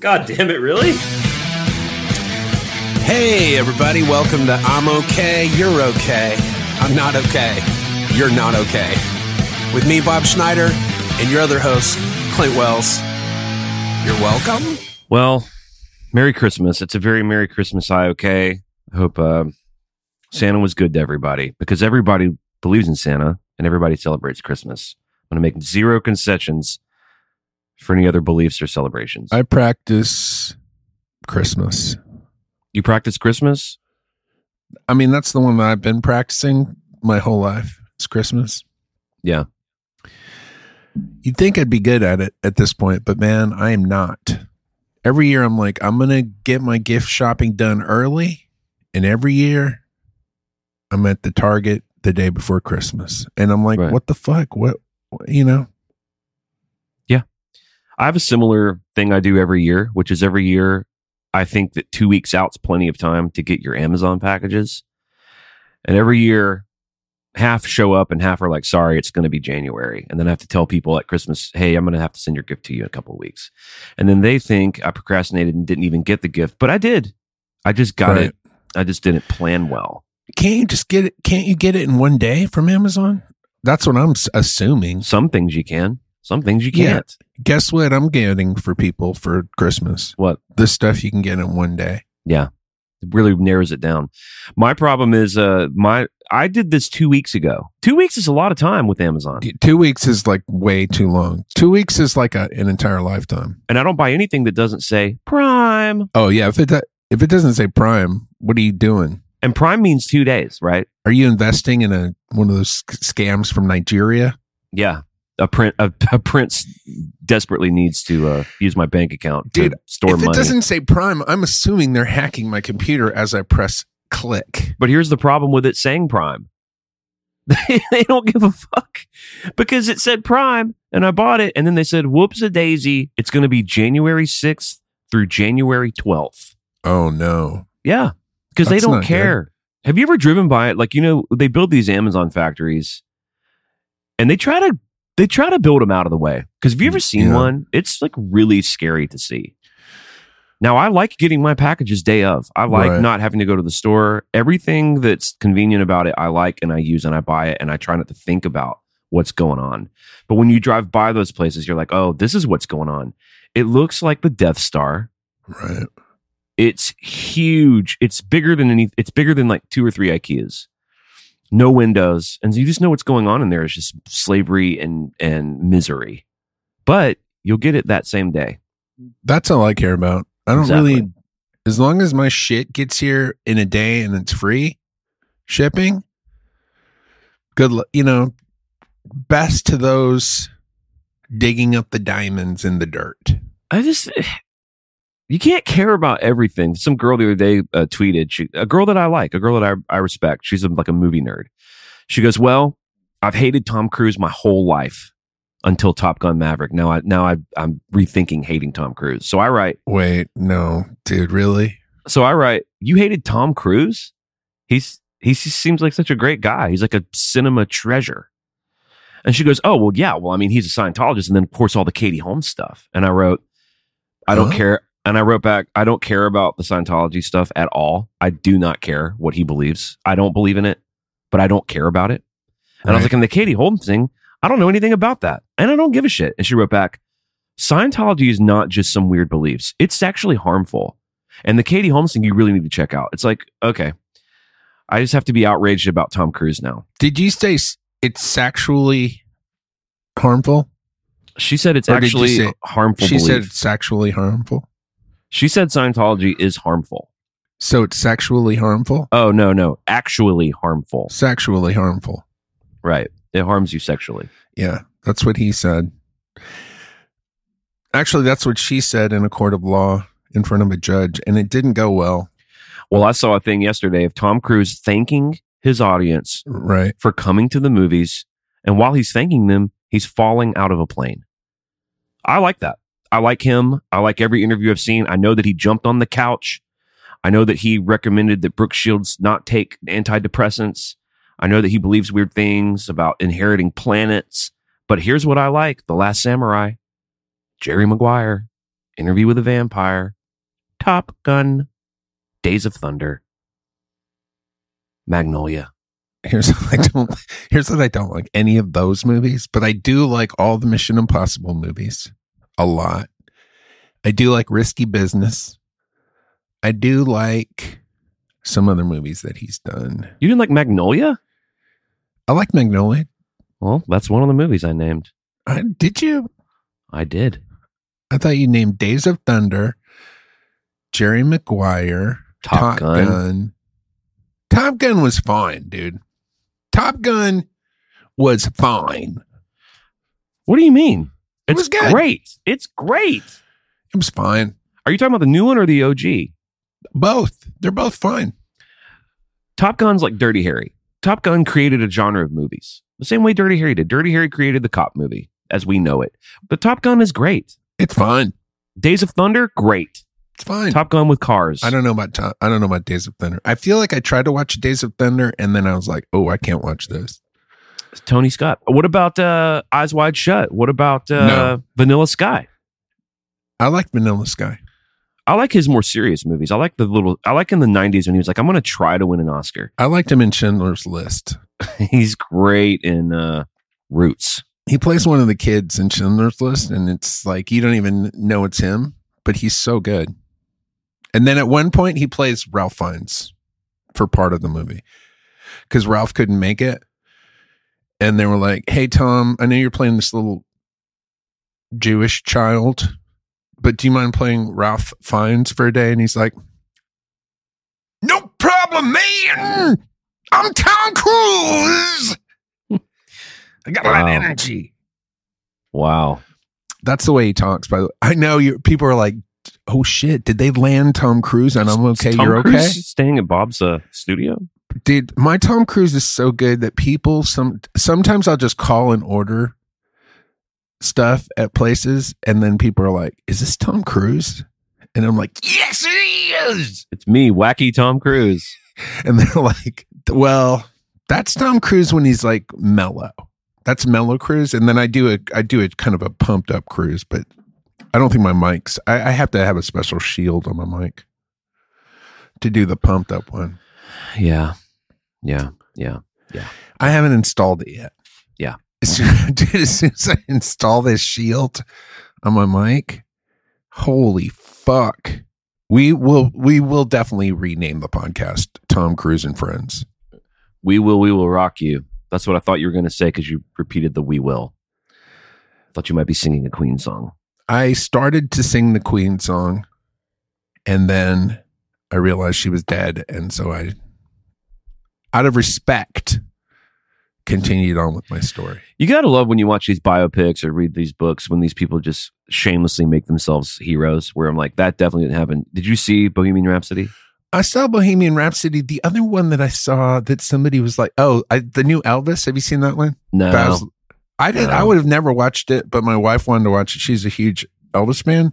God damn it, really? Hey, everybody, welcome to I'm Okay, You're Okay. I'm not okay. You're not okay. With me, Bob Schneider, and your other host, Clint Wells. You're welcome. Well, Merry Christmas. It's a very Merry Christmas, I okay. I hope uh, Santa was good to everybody because everybody believes in Santa and everybody celebrates Christmas. I'm going to make zero concessions for any other beliefs or celebrations. I practice Christmas. you practice Christmas? I mean, that's the one that I've been practicing my whole life. It's Christmas. Yeah. You'd think I'd be good at it at this point, but man, I am not. Every year I'm like, I'm going to get my gift shopping done early. And every year I'm at the Target the day before Christmas. And I'm like, Right. what the fuck? What, you know? I have a similar thing I do every year, which is every year I think that two weeks out's plenty of time to get your Amazon packages. And every year, half show up and half are like, sorry, it's going to be January. And then I have to tell people at Christmas, hey, I'm going to have to send your gift to you in a couple of weeks. And then they think I procrastinated and didn't even get the gift, but I did. I just got Right. it. I just didn't plan well. Can't you just get it? Can't you get it in one day from Amazon? That's what I'm assuming. Some things you can, some things you can't. Guess what I'm getting for people for Christmas? What? This stuff you can get in one day. Yeah. It really narrows it down. My problem is uh my I did this 2 weeks ago. 2 weeks is a lot of time with Amazon. Two weeks is like way too long. Two weeks is like a, an entire lifetime. And I don't buy anything that doesn't say Prime. Oh yeah, if it do- if it doesn't say Prime, what are you doing? And Prime means 2 days, right? Are you investing in a one of those sc- scams from Nigeria? Yeah. A print a, a prince desperately needs to uh, use my bank account to Dude, store if it doesn't say Prime, I'm assuming they're hacking my computer as I press click. But here's the problem with it saying Prime. they don't give a fuck because it said Prime and I bought it. And then they said, whoops a daisy. It's going to be January 6th through January 12th. Oh no. Yeah. Because they don't care. Have you ever driven by it? Like, you know, they build these Amazon factories and they try to. They try to build them out of the way. Because have you ever seen Yeah. one? It's like really scary to see. Now, I like getting my packages day of. I like Right. not having to go to the store. Everything that's convenient about it, I like and I use and I buy it and I try not to think about what's going on. But when you drive by those places, you're like, oh, this is what's going on. It looks like the Death Star. Right. It's huge. It's bigger than any. It's bigger than like two or three IKEAs. No windows, and you just know what's going on in there. It's just slavery and and misery. But you'll get it that same day. That's all I care about. I don't Exactly. really as long as my shit gets here in a day and it's free shipping. Good luck, you know, best to those digging up the diamonds in the dirt. I just eh, you can't care about everything. Some girl the other day uh, tweeted, she, a girl that I like, a girl that I, I respect. She's a, like a movie nerd. She goes, "Well, I've hated Tom Cruise my whole life until Top Gun Maverick. Now I now I, I'm rethinking hating Tom Cruise." So I write, Wait, no, dude, really? so I write, "You hated Tom Cruise? He's he seems like such a great guy. He's like a cinema treasure." And she goes, "Oh well, yeah. Well, I mean, he's a Scientologist, and then of course all the Katie Holmes stuff." And I wrote, "I don't care." And I wrote back, "I don't care about the Scientology stuff at all. I do not care what he believes. I don't believe in it, but I don't care about it." And I was like, "And the Katie Holmes thing, I don't know anything about that, and I don't give a shit." And she wrote back, "Scientology is not just some weird beliefs; it's actually harmful." And the Katie Holmes thing, you really need to check out. It's like, okay, I just have to be outraged about Tom Cruise now. Did you say it's sexually harmful? She said it's Or actually say- harmful. she belief. said it's sexually harmful. She said Scientology is harmful. So it's sexually harmful? Oh no, no, actually harmful. Sexually harmful. Right, it harms you sexually. Yeah, that's what he said. Actually, that's what she said in a court of law in front of a judge, and it didn't go well. Well, I saw a thing yesterday of Tom Cruise thanking his audience Right. for coming to the movies, and while he's thanking them, he's falling out of a plane. I like that. I like him. I like every interview I've seen. I know that he jumped on the couch. I know that he recommended that Brooke Shields not take antidepressants. I know that he believes weird things about inheriting planets. But here's what I like The Last Samurai, Jerry Maguire Interview with a Vampire, Top Gun, Days of Thunder, Magnolia. Here's what I don't. Here's what I don't like any of those movies, but I do like all the Mission Impossible movies a lot. I do like Risky Business. I do like some other movies that he's done. You didn't like Magnolia? I like Magnolia. Well, that's one of the movies I named. I, did you? I did. I thought you named Days of Thunder, Jerry Maguire, Top, Gun. Top Gun was fine, dude. Top Gun was fine. What do you mean? It It's was good. great. It's great. It was fine. Are you talking about the new one or the OG? Both. They're both fine. Top Gun's like Dirty Harry. Top Gun created a genre of movies. The same way Dirty Harry did. Dirty Harry created the cop movie as we know it. But Top Gun is great. It's fine. Days of Thunder, great. It's fine. Top Gun with cars. I don't know about Top, I don't know about Days of Thunder. I feel like I tried to watch Days of Thunder and then I was like, oh, I can't watch this. Tony Scott. What about uh, Eyes Wide Shut? What about uh, No. Vanilla Sky? I like Vanilla Sky. I like his more serious movies. I like the little. I like in the '90s when he was like, "I'm going to try to win an Oscar." I liked him in Schindler's List. He's great in uh, Roots. He plays one of the kids in Schindler's List, and it's like you don't even know it's him, but he's so good. And then at one point, he plays Ralph Fiennes for part of the movie because Ralph couldn't make it. And they were like, Hey, Tom, I know you're playing this little Jewish child, but do you mind playing Ralph Fiennes for a day? And he's like, No problem, man. I'm Tom Cruise. I got a lot of energy Wow. that's the way he talks. By the way, I know you. People are like, "Oh shit, did they land Tom Cruise?" And I'm okay. Tom You're Cruise okay, Staying at Bob's uh, studio. Dude. My Tom Cruise is so good that people some sometimes I'll just call and order stuff at places, and then people are like, "Is this Tom Cruise?" And I'm like, "Yes, it is." It's me, wacky Tom Cruise. And they're like, "Well, that's Tom Cruise when he's like mellow. That's mellow Cruise." And then I do a I do a kind of a pumped up Cruise, but I don't think my mics. I, I have to have a special shield on my mic to do the pumped up one. Yeah, yeah, yeah. Yeah. I haven't installed it yet. Yeah. As soon, dude, as soon as I install this shield on my mic, holy fuck. We will we will definitely rename the podcast Tom Cruise and Friends. We will, we will rock you. That's what I thought you were going to say because you repeated the "We will." I Thought you might be singing a Queen song. I started to sing the Queen song and then I realized she was dead. And so I, out of respect, continued on with my story. You gotta love when you watch these biopics or read these books when these people just shamelessly make themselves heroes. Where I'm like, that definitely didn't happen. Did you see Bohemian Rhapsody? I saw Bohemian Rhapsody. The other one that I saw that somebody was like, oh, I, the new Elvis. Have you seen that one? No. That was- I did. I would have never watched it, but my wife wanted to watch it. She's a huge Elvis fan,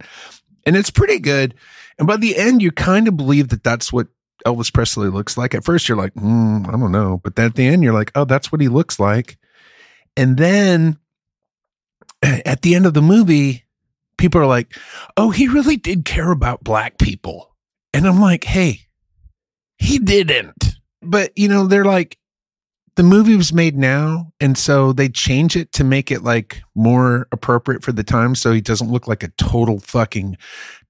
and it's pretty good. And by the end, you kind of believe that that's what Elvis Presley looks like. At first, you're like, mm, I don't know, but then at the end, you're like, oh, that's what he looks like. And then at the end of the movie, people are like, oh, he really did care about black people, and I'm like, hey, he didn't. But you know, they're like, the movie was made now and so they change it to make it like more appropriate for the time so he doesn't look like a total fucking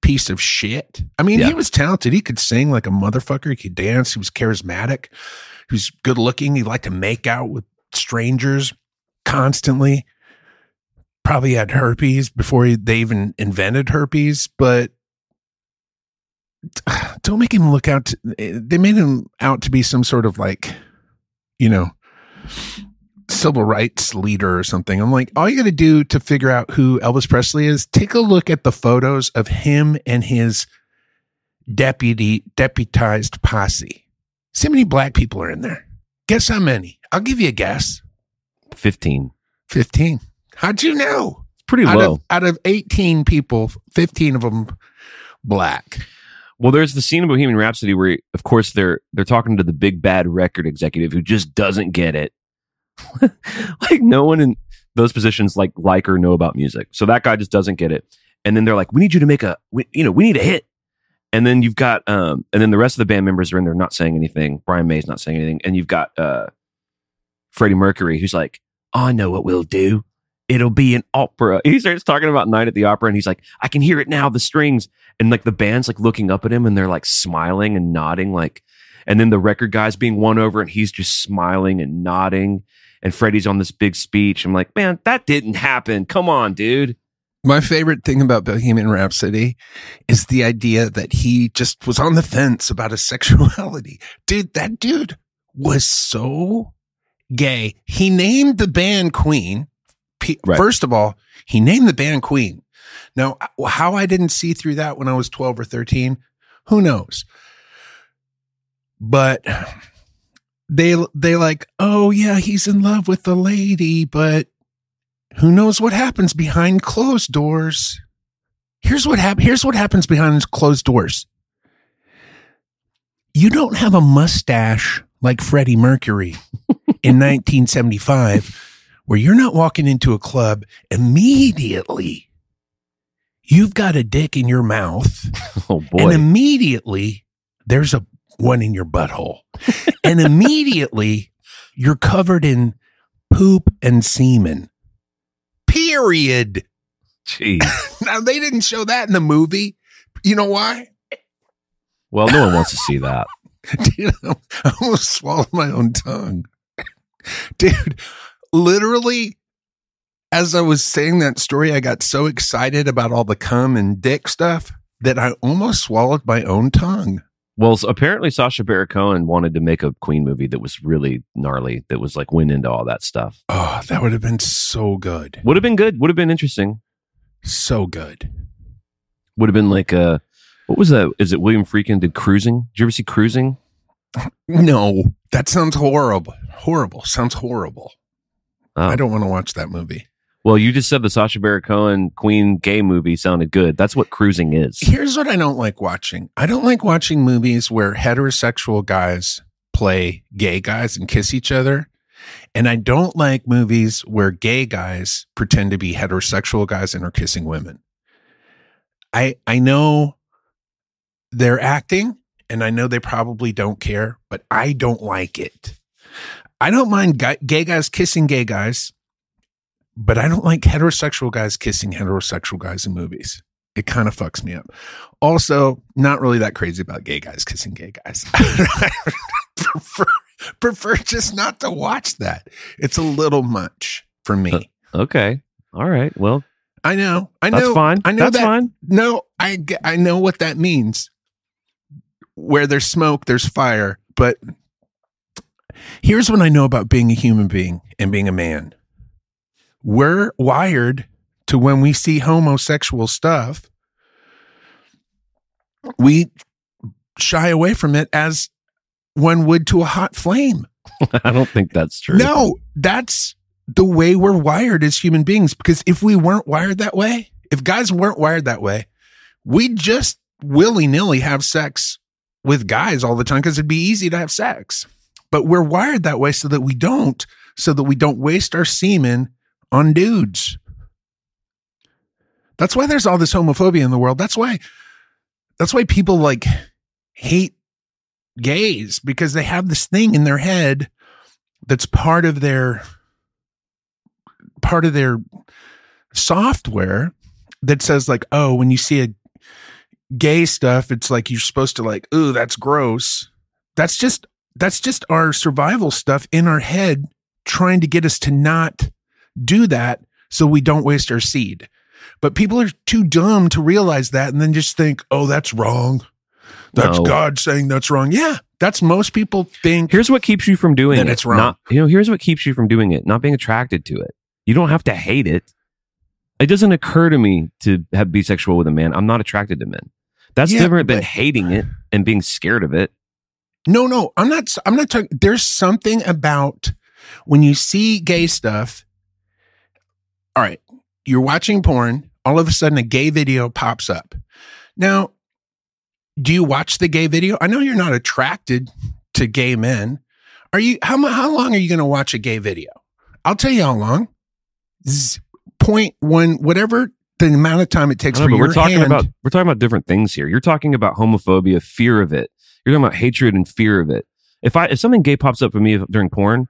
piece of shit. I mean Yeah. he was talented. He could sing like a motherfucker. He could dance. He was charismatic. He was good looking. He liked to make out with strangers constantly. Probably had herpes before he, they even invented herpes but don't make him look out to, eh, they made him out to be some sort of like you know civil rights leader or something. I'm like, all you got to do to figure out who Elvis Presley is, take a look at the photos of him and his deputy deputized posse. See how many black people are in there. Guess how many? I'll give you a guess. Fifteen. 15. How'd you know? It's pretty Out low. of, out of 18 people, 15 of them black. Well, there's the scene in Bohemian Rhapsody where, of course, they're they're talking to the big bad record executive who just doesn't get it. like no one in those positions like like or know about music, so that guy just doesn't get it. and then they're like, "We need you to make a, we, you know, we need a hit." And then you've got, um, and then the rest of the band members are in there not saying anything. Brian May's not saying anything, and you've got uh, Freddie Mercury who's like, "I know what we'll do. It'll be an opera." He starts talking about Night at the Opera, and he's like, "I can hear it now, the strings." And like the band's like looking up at him, and they're like smiling and nodding, like. And then the record guy's being won over, and he's just smiling and nodding. And Freddie's on this big speech. I'm like, man, that didn't happen. Come on, dude. My favorite thing about Bohemian Rhapsody is the idea that he just was on the fence about his sexuality. Dude, that dude was so gay. He named the band Queen. Right. First of all, he named the band Queen. Now, how I didn't see through that when I was 12 or 13, who knows? But they they like, "Oh yeah, he's in love with the lady, but who knows what happens behind closed doors?" Here's what hap- here's what happens behind closed doors. You don't have a mustache like Freddie Mercury in 1975 where you're not walking into a club immediately you've got a dick in your mouth Oh boy. and immediately there's a one in your butthole and immediately you're covered in poop and semen period Jeez. now they didn't show that in the movie you know why Well, no one wants to see that. Dude, I almost swallowed my own tongue. Dude, literally, as I was saying that story, I got so excited about all the cum and dick stuff that I almost swallowed my own tongue. Well, apparently Sacha Baron Cohen wanted to make a Queen movie that was really gnarly, that was like went into all that stuff. Oh, that would have been so good. Would have been good. Would have been interesting. So good. Would have been like uh what was that? Is it William Friedkin did Cruising? Did you ever see Cruising? No, that sounds horrible. Horrible. Sounds horrible. Oh. I don't want to watch that movie. Well, you just said the Sacha Baron Cohen Queen gay movie sounded good. That's what Cruising is. Here's what I don't like watching. I don't like watching movies where heterosexual guys play gay guys and kiss each other. And I don't like movies where gay guys pretend to be heterosexual guys and are kissing women. I I know they're acting and I know they probably don't care, but I don't like it. I don't mind gay guys kissing gay guys, but I don't like heterosexual guys kissing heterosexual guys in movies. It kind of fucks me up. Also, not really that crazy about gay guys kissing gay guys. prefer, prefer just not to watch that. It's a little much for me. Okay. All right. Well, I know. I know. that's fine. I know that's that. fine. No, I I know what that means. Where there's smoke, there's fire. But here's what I know about being a human being and being a man. We're wired to when we see homosexual stuff, we shy away from it as one would to a hot flame. I don't think that's true. No, that's the way we're wired as human beings. Because if we weren't wired that way, if guys weren't wired that way, we'd just willy nilly have sex with guys all the time because it'd be easy to have sex. But we're wired that way so that we don't, so that we don't waste our semen on dudes. That's why there's all this homophobia in the world. That's why, that's why people like hate gays because they have this thing in their head that's part of their part of their software that says like oh when you see a gay stuff it's like you're supposed to like ooh that's gross that's just that's just our survival stuff in our head trying to get us to not do that so we don't waste our seed but people are too dumb to realize that and then just think oh that's wrong that's No. god saying that's wrong yeah that's most people think Here's what keeps you from doing it. it's wrong. Not, you know, here's what keeps you from doing it. Not being attracted to it. You don't have to hate it. It doesn't occur to me to have be sexual with a man. I'm not attracted to men. That's Yeah, different than hating it and being scared of it. No, no, I'm not. I'm not talking. There's something about when you see gay stuff. All right, you're watching porn. All of a sudden, a gay video pops up. Now, do you watch the gay video? I know you're not attracted to gay men. Are you? How how long are you going to watch a gay video? I'll tell you how long. Z- Point one, whatever the amount of time it takes know, for but we're talking hand, about we're talking about different things here. You're talking about homophobia, fear of it. You're talking about hatred and fear of it. If I if something gay pops up for me during porn,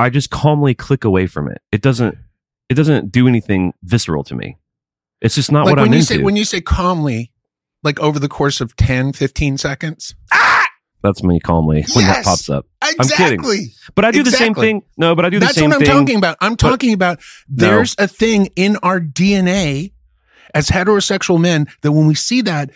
I just calmly click away from it. It doesn't it doesn't do anything visceral to me. It's just not like what when I'm you into. say when you say calmly, like over the course of 10, 15 seconds. Ah! That's me calmly when that pops up. Exactly. I'm kidding. But I do the same thing. No, but I do the same thing. That's what I'm thing. talking about. I'm talking about No. there's a thing in our DNA as heterosexual men that when we see that,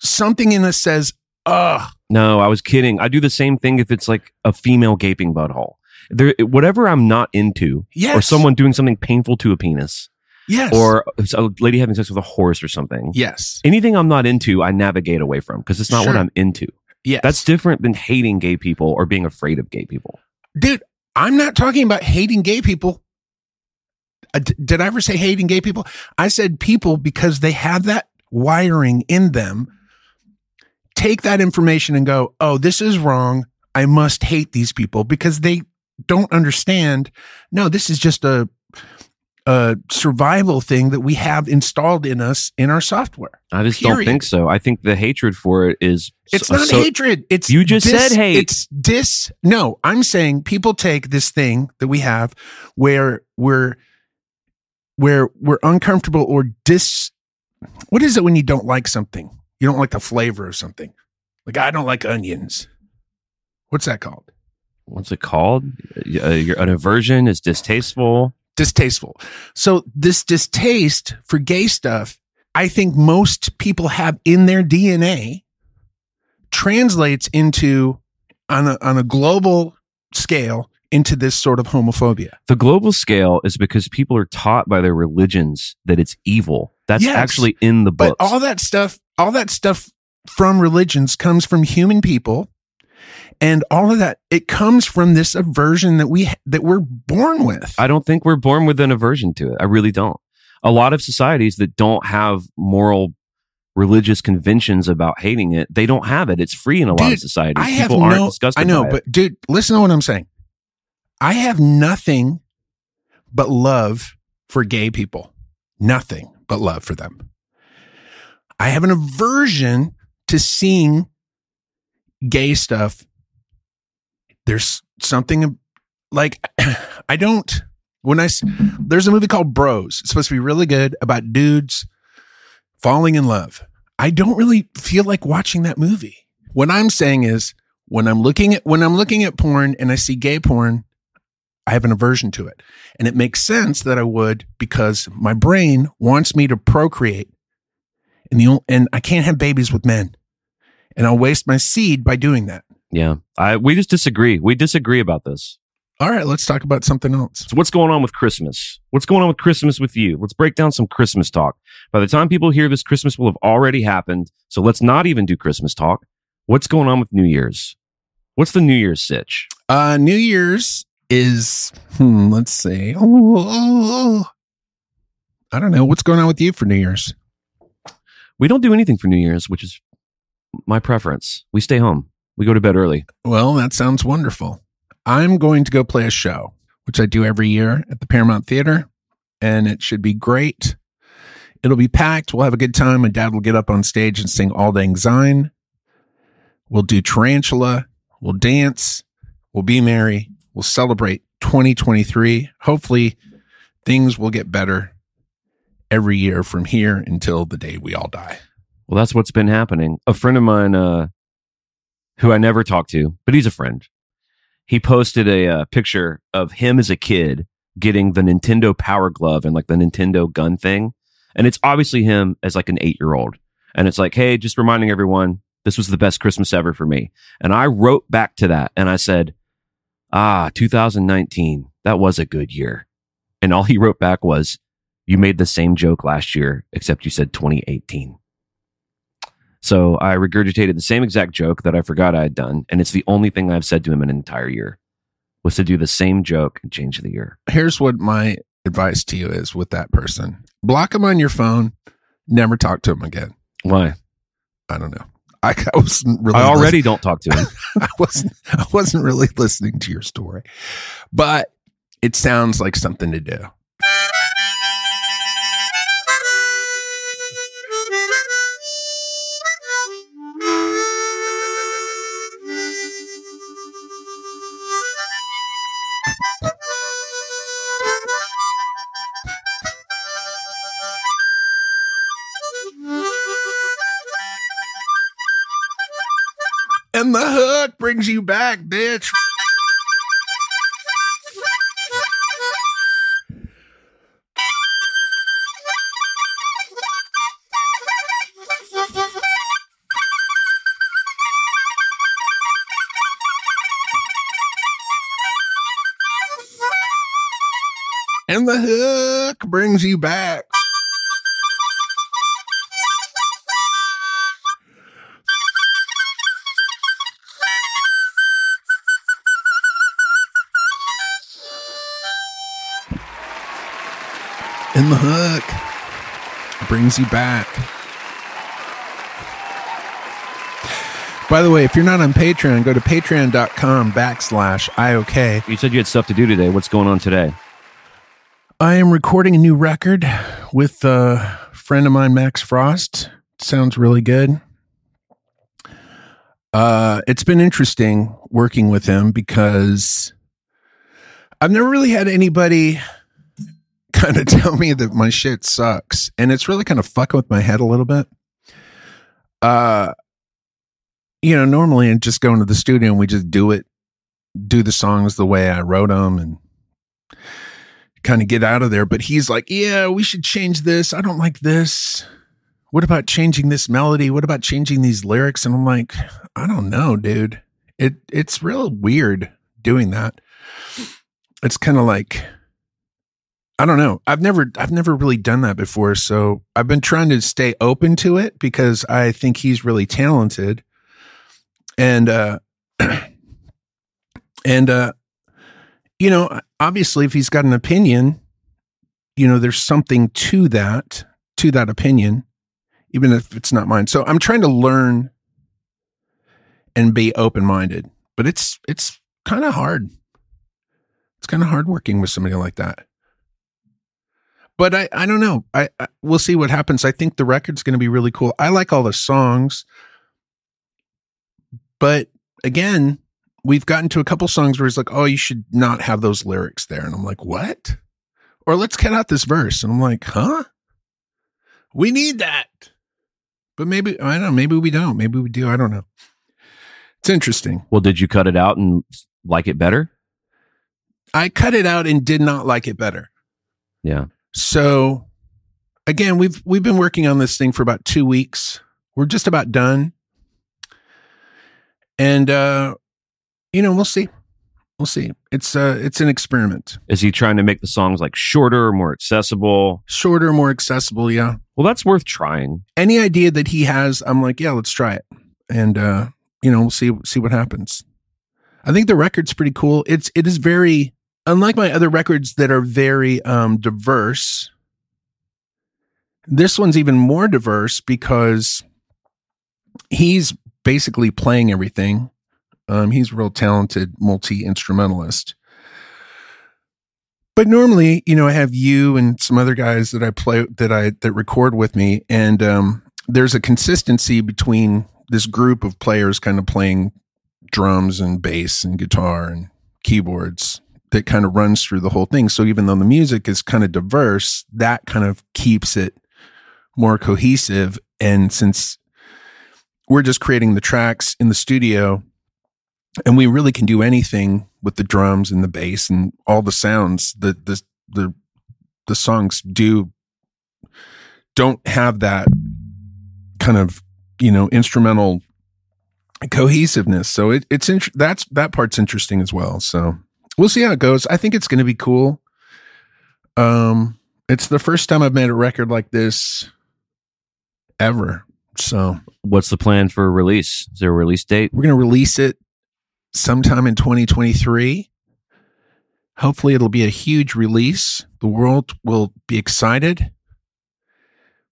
something in us says, ugh. No, I was kidding. I do the same thing if it's like a female gaping butthole. There, whatever I'm not into, Yes. or someone doing something painful to a penis, Yes. or a lady having sex with a horse or something. yes. Anything I'm not into, I navigate away from because it's not what I'm into. Yes. That's different than hating gay people or being afraid of gay people. dude, I'm not talking about hating gay people. Uh, d- did I ever say hating gay people? I said people because they have that wiring in them. Take that information and go, oh, this is wrong. I must hate these people because they don't understand. No, this is just a, a survival thing that we have installed in us in our software. I just Period. don't think so. I think the hatred for it is It's so- not so- hatred. It's You just dis- said hate. It's dis. No, I'm saying people take this thing that we have where we're where we're uncomfortable or dis. What is it when you don't like something? You don't like the flavor of something. Like I don't like onions. What's that called? What's it called? Uh, your, an aversion is distasteful. Distasteful. So this distaste for gay stuff, I think most people have in their DNA translates into on a on a global scale into this sort of homophobia. The global scale is because people are taught by their religions that it's evil. That's Yes. actually in the book. But all that stuff, all that stuff from religions comes from human people. And all of that, it comes from this aversion that we that we're born with. I don't think we're born with an aversion to it. I really don't. A lot of societies that don't have moral religious conventions about hating it, they don't have it. It's free in a lot of societies. I have People aren't no. disgusted I know, by it. but dude, listen to what I'm saying. I have nothing but love for gay people. Nothing but love for them. I have an aversion to seeing gay stuff. There's something like I don't when I there's a movie called Bros. It's supposed to be really good about dudes falling in love. I don't really feel like watching that movie. What I'm saying is when I'm looking at when I'm looking at porn and I see gay porn, I have an aversion to it. And it makes sense that I would because my brain wants me to procreate. And the and I can't have babies with men. And I'll waste my seed by doing that. Yeah, I, we just disagree. We disagree about this. All right, let's talk about something else. So what's going on with Christmas? What's going on with Christmas with you? Let's break down some Christmas talk. By the time people hear this, Christmas will have already happened. So let's not even do Christmas talk. What's going on with New Year's? What's the New Year's sitch? Uh New Year's is hmm, let's see. Oh, oh, oh. I don't know. What's going on with you for New Year's? We don't do anything for New Year's, which is my preference. We stay home. We go to bed early. Well, that sounds wonderful. I'm going to go play a show, which I do every year at the Paramount Theater, and it should be great. It'll be packed. We'll have a good time. My dad will get up on stage and sing Auld Lang Syne. We'll do Tarantula. We'll dance. We'll be merry. We'll celebrate 2023. Hopefully, things will get better every year from here until the day we all die. Well, that's what's been happening. A friend of mine, uh, who I never talked to, but he's a friend, he posted a uh, picture of him as a kid getting the Nintendo Power Glove and like the Nintendo gun thing. And it's obviously him as like an eight year old. And it's like, hey, just reminding everyone, this was the best Christmas ever for me. And I wrote back to that and I said, ah, 2019, that was a good year. And all he wrote back was, you made the same joke last year, except you said 2018. So I regurgitated the same exact joke that I forgot I had done. And it's the only thing I've said to him in an entire year was to do the same joke and change the year. here's what my advice to you is with that person block him on your phone never talk to him again Why? i don't know i, I wasn't really I already don't talk to him. i wasn't i wasn't really listening to your story but it sounds like something to do brings you back, bitch. And the hook brings you back. Brings you back. By the way, if you're not on Patreon, go to patreon.com backslash IOK. You said you had stuff to do today. What's going on today? I am recording a new record with a friend of mine, Max Frost. Sounds really good. Uh, it's been interesting working with him because I've never really had anybody kind of tell me that my shit sucks. And it's really kind of fucking with my head a little bit. Uh, you know, normally I just go into the studio and we just do it, do the songs the way I wrote them and kind of get out of there. But he's like, yeah, we should change this. I don't like this. What about changing this melody? What about changing these lyrics? And I'm like, I don't know, dude. It it's real weird doing that. It's kind of like I don't know. I've never I've never really done that before, so I've been trying to stay open to it because I think he's really talented. And uh and uh you know, obviously if he's got an opinion, you know, there's something to that, to that opinion, even if it's not mine. So I'm trying to learn and be open-minded, but it's it's kind of hard. It's kind of hard working with somebody like that. But I I don't know. I, I we'll see what happens. I think the record's going to be really cool. I like all the songs. But again, we've gotten to a couple songs where he's like, "Oh, you should not have those lyrics there," and I'm like, "What?" Or let's cut out this verse, and I'm like, "Huh? We need that." But maybe I don't know. Maybe we don't. Maybe we do. I don't know. It's interesting. Well, did you cut it out and like it better? I cut it out and did not like it better. Yeah. So again, we've we've been working on this thing for about 2 weeks. We're just about done. And uh you know, we'll see. We'll see. It's uh it's an experiment. Is he trying to make the songs like shorter, more accessible? Shorter, more accessible, yeah. Well, that's worth trying. Any idea that he has, I'm like, yeah, let's try it. And uh, you know, we'll see see what happens. I think the record's pretty cool. It's it is very unlike my other records that are very um diverse. This one's even more diverse because he's basically playing everything. Um, he's a real talented multi instrumentalist. But normally, you know, I have you and some other guys that I play that I that record with me, and um, there's a consistency between this group of players kind of playing drums and bass and guitar and keyboards that kind of runs through the whole thing. So even though the music is kind of diverse, that kind of keeps it more cohesive. And since we're just creating the tracks in the studio, and we really can do anything with the drums and the bass and all the sounds that the the the songs do don't have that kind of you know instrumental cohesiveness so it, it's int- that's that part's interesting as well so we'll see how it goes i think it's going to be cool um it's the first time i've made a record like this ever so What's the plan for release? Is there a release date? we're going to release it sometime in 2023. Hopefully, it'll be a huge release. The world will be excited.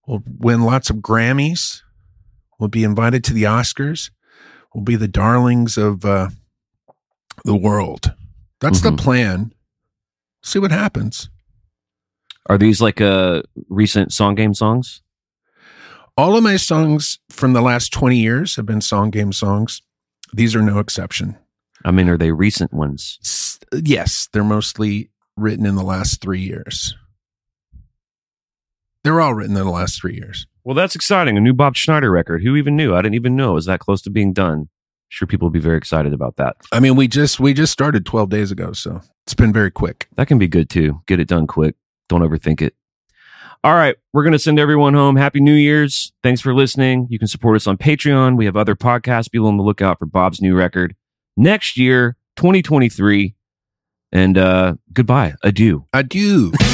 We'll win lots of Grammys. We'll be invited to the Oscars. We'll be the darlings of uh, the world. That's Mhm. the plan. See what happens. Are these like uh recent song game songs? All of my songs from the last 20 years have been song game songs. These are no exception. I mean, are they recent ones? S- yes, they're mostly written in the last three years. They're all written in the last three years. Well, that's exciting. A new Bob Schneider record. Who even knew? I didn't even know it was that close to being done. Sure, people will be very excited about that. I mean, we just we just started 12 days ago, so it's been very quick. That can be good too. Get it done quick. Don't overthink it. All right, we're going to send everyone home. Happy New Year's. Thanks for listening. You can support us on Patreon. We have other podcasts. Be on the lookout for Bob's new record next year, 2023. And uh goodbye. Adieu. Adieu.